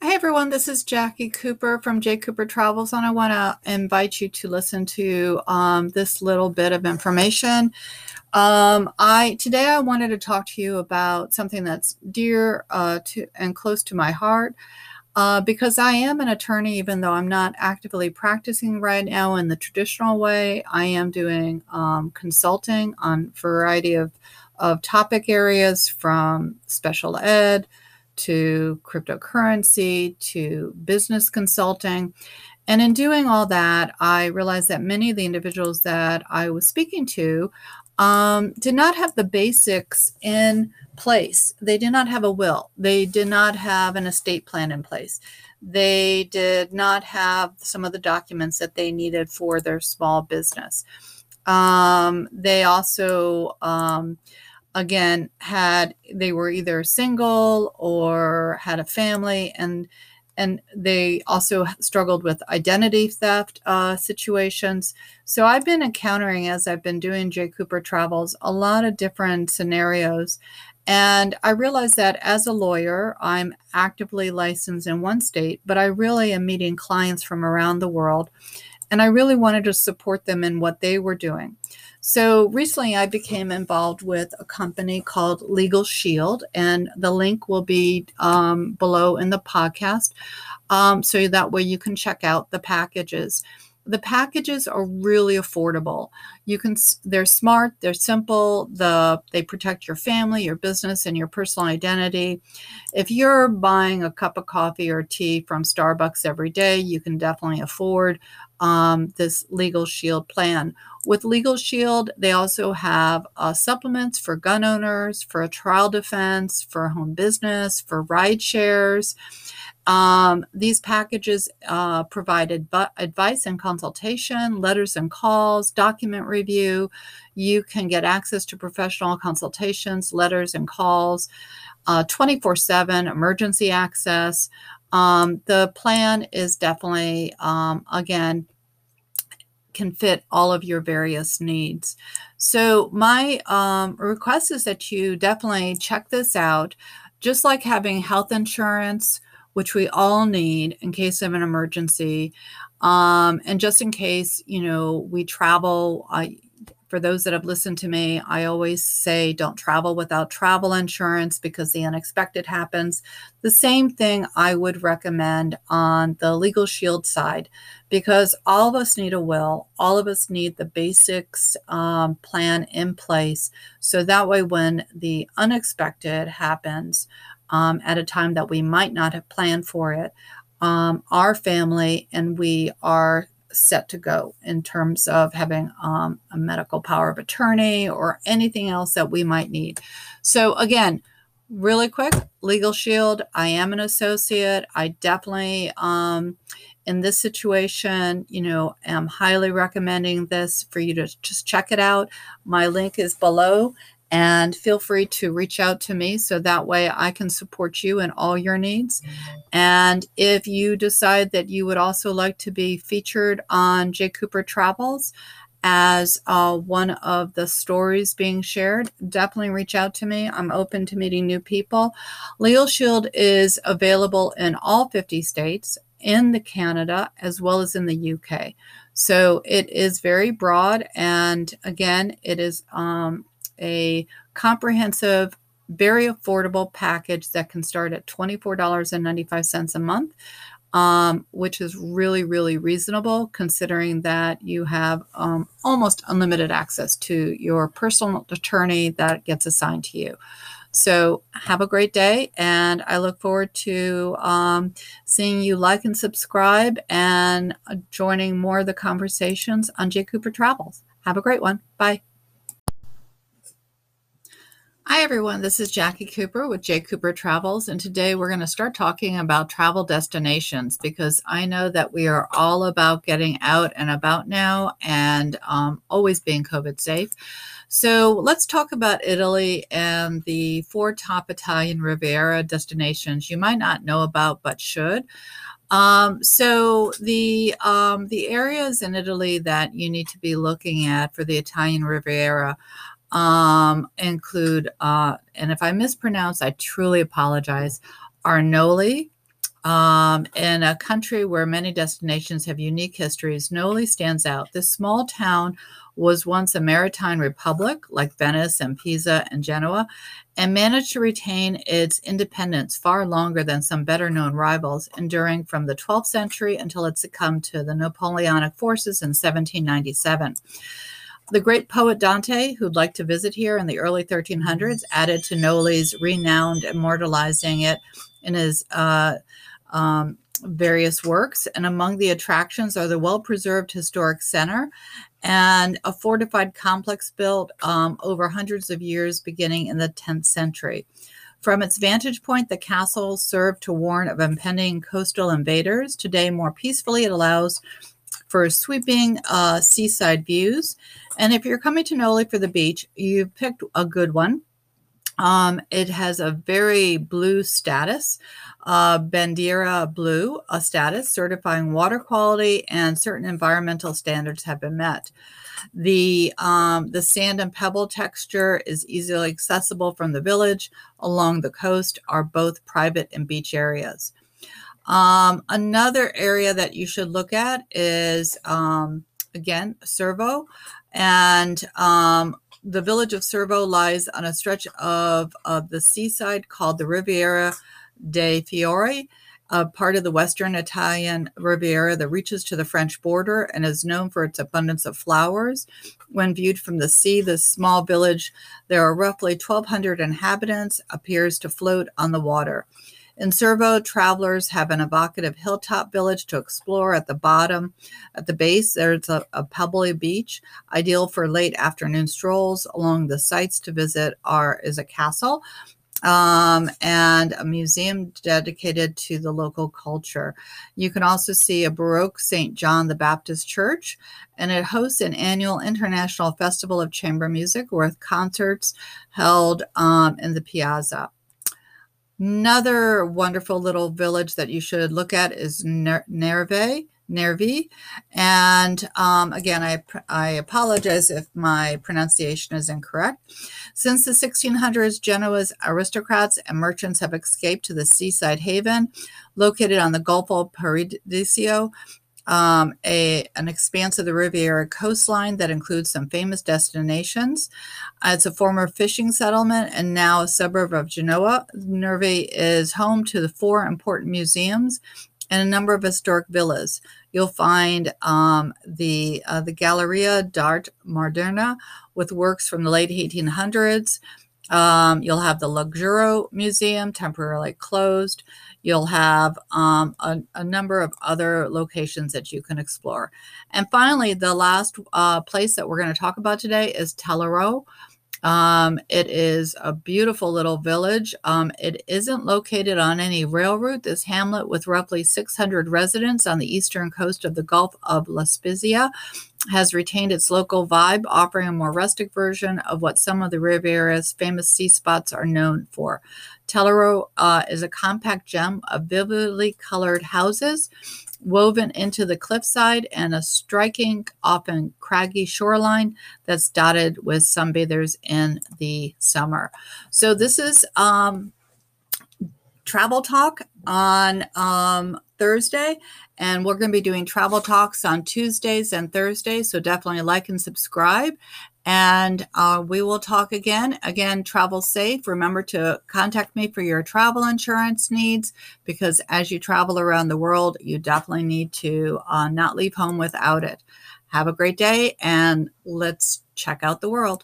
Hey everyone, this is Jackie Cooper from J Cooper Travels, and I want to invite you to listen to um, this little bit of information. Um, I today I wanted to talk to you about something that's dear uh, to and close to my heart. Uh, because I am an attorney, even though I'm not actively practicing right now in the traditional way, I am doing um, consulting on a variety of, of topic areas from special ed to cryptocurrency to business consulting. And in doing all that, I realized that many of the individuals that I was speaking to um, did not have the basics in place. They did not have a will, they did not have an estate plan in place. They did not have some of the documents that they needed for their small business. Um, they also, um, again had they were either single or had a family and and they also struggled with identity theft uh, situations. So i've been encountering as i've been doing J cooper travels a lot of different scenarios and i realize that as a lawyer i'm actively licensed in one state but i really am meeting clients from around the world and i really wanted to support them in what they were doing so recently, I became involved with a company called Legal Shield, and the link will be um, below in the podcast. Um, so that way you can check out the packages. The packages are really affordable. You can they're smart, they're simple, the they protect your family, your business and your personal identity. If you're buying a cup of coffee or tea from Starbucks every day, you can definitely afford um, this Legal Shield plan. With Legal Shield, they also have uh, supplements for gun owners, for a trial defense, for home business, for ride shares. Um, these packages uh, provide adv- advice and consultation, letters and calls, document review. You can get access to professional consultations, letters and calls, uh, 24 7 emergency access. Um, the plan is definitely, um, again, can fit all of your various needs. So, my um, request is that you definitely check this out. Just like having health insurance, which we all need in case of an emergency, um, and just in case, you know, we travel. Uh, for those that have listened to me, I always say don't travel without travel insurance because the unexpected happens. The same thing I would recommend on the legal shield side because all of us need a will, all of us need the basics um, plan in place. So that way, when the unexpected happens um, at a time that we might not have planned for it, um, our family and we are set to go in terms of having um, a medical power of attorney or anything else that we might need. So, again, really quick legal shield i am an associate. I definitely um, in this situation you know am highly recommending this for you to just check it out. My link is below and feel free to reach out to me so that way I can support you in all your needs. And if you decide that you would also like to be featured on J. Cooper Travels as uh, one of the stories being shared, definitely reach out to me. I'm open to meeting new people. Legal Shield is available in all 50 states, in the Canada, as well as in the UK. So it is very broad. And again, it is um, a comprehensive, very affordable package that can start at $24.95 a month, um, which is really, really reasonable considering that you have um, almost unlimited access to your personal attorney that gets assigned to you. So, have a great day, and I look forward to um, seeing you like and subscribe and joining more of the conversations on J. Cooper Travels. Have a great one. Bye. Hi, everyone. This is Jackie Cooper with J. Cooper Travels, and today we're going to start talking about travel destinations because I know that we are all about getting out and about now and um, always being COVID safe. So let's talk about Italy and the four top Italian Riviera destinations you might not know about but should. Um, so the um, the areas in Italy that you need to be looking at for the Italian Riviera um, include, uh, and if I mispronounce, I truly apologize, Arnoli, Um, in a country where many destinations have unique histories, Noli stands out. This small town was once a maritime republic like Venice and Pisa and Genoa, and managed to retain its independence far longer than some better known rivals, enduring from the 12th century until it succumbed to the Napoleonic forces in 1797. The great poet Dante, who'd like to visit here in the early 1300s, added to Noli's renowned, immortalizing it in his uh, um, various works. And among the attractions are the well preserved historic center and a fortified complex built um, over hundreds of years, beginning in the 10th century. From its vantage point, the castle served to warn of impending coastal invaders. Today, more peacefully, it allows for sweeping uh, seaside views. And if you're coming to Noli for the beach, you've picked a good one. Um, it has a very blue status, uh, Bandiera Blu, a status certifying water quality and certain environmental standards have been met. The um, the sand and pebble texture is easily accessible from the village. Along the coast are both private and beach areas. Um, another area that you should look at is um, again Cervo, and um, the village of Cervo lies on a stretch of, of the seaside called the Riviera dei Fiori, a part of the western Italian Riviera that reaches to the French border and is known for its abundance of flowers. When viewed from the sea, this small village, there are roughly 1,200 inhabitants, appears to float on the water. In Cervo, travelers have an evocative hilltop village to explore at the bottom. At the base, there's a, a pebbly beach, ideal for late afternoon strolls. Along the sites to visit are is a castle um, and a museum dedicated to the local culture. You can also see a Baroque St. John the Baptist Church, and it hosts an annual international festival of chamber music with concerts held um, in the piazza. Another wonderful little village that you should look at is Nerve, Nervi. And um, again, I, I apologize if my pronunciation is incorrect. Since the 1600s, Genoa's aristocrats and merchants have escaped to the seaside haven located on the Gulf of Paradiso um, a, an expanse of the Riviera coastline that includes some famous destinations. Uh, it's a former fishing settlement and now a suburb of Genoa. Nervi is home to the four important museums and a number of historic villas. You'll find um, the uh, the Galleria d'Art Moderna with works from the late 1800s. Um, you'll have the Luxoro Museum, temporarily closed. You'll have um, a, a, number of other locations that you can explore. And finally, the last uh, place that we're going to talk about today is Tellaro. Um, it is a beautiful little village. Um, it isn't located on any rail route. This hamlet, with roughly 600 residents on the eastern coast of the Gulf of La Spezia, has retained its local vibe, offering a more rustic version of what some of the Riviera's famous sea spots are known for. Tellaro uh, is a compact gem of vividly colored houses woven into the cliffside and a striking, often craggy shoreline that's dotted with sunbathers in the summer. So, this is um, travel talk on um, Thursday, and we're going to be doing travel talks on Tuesdays and Thursdays. So, definitely like and subscribe. And uh, we will talk again. Again, travel safe. Remember to contact me for your travel insurance needs because as you travel around the world, you definitely need to uh, not leave home without it. Have a great day and let's check out the world.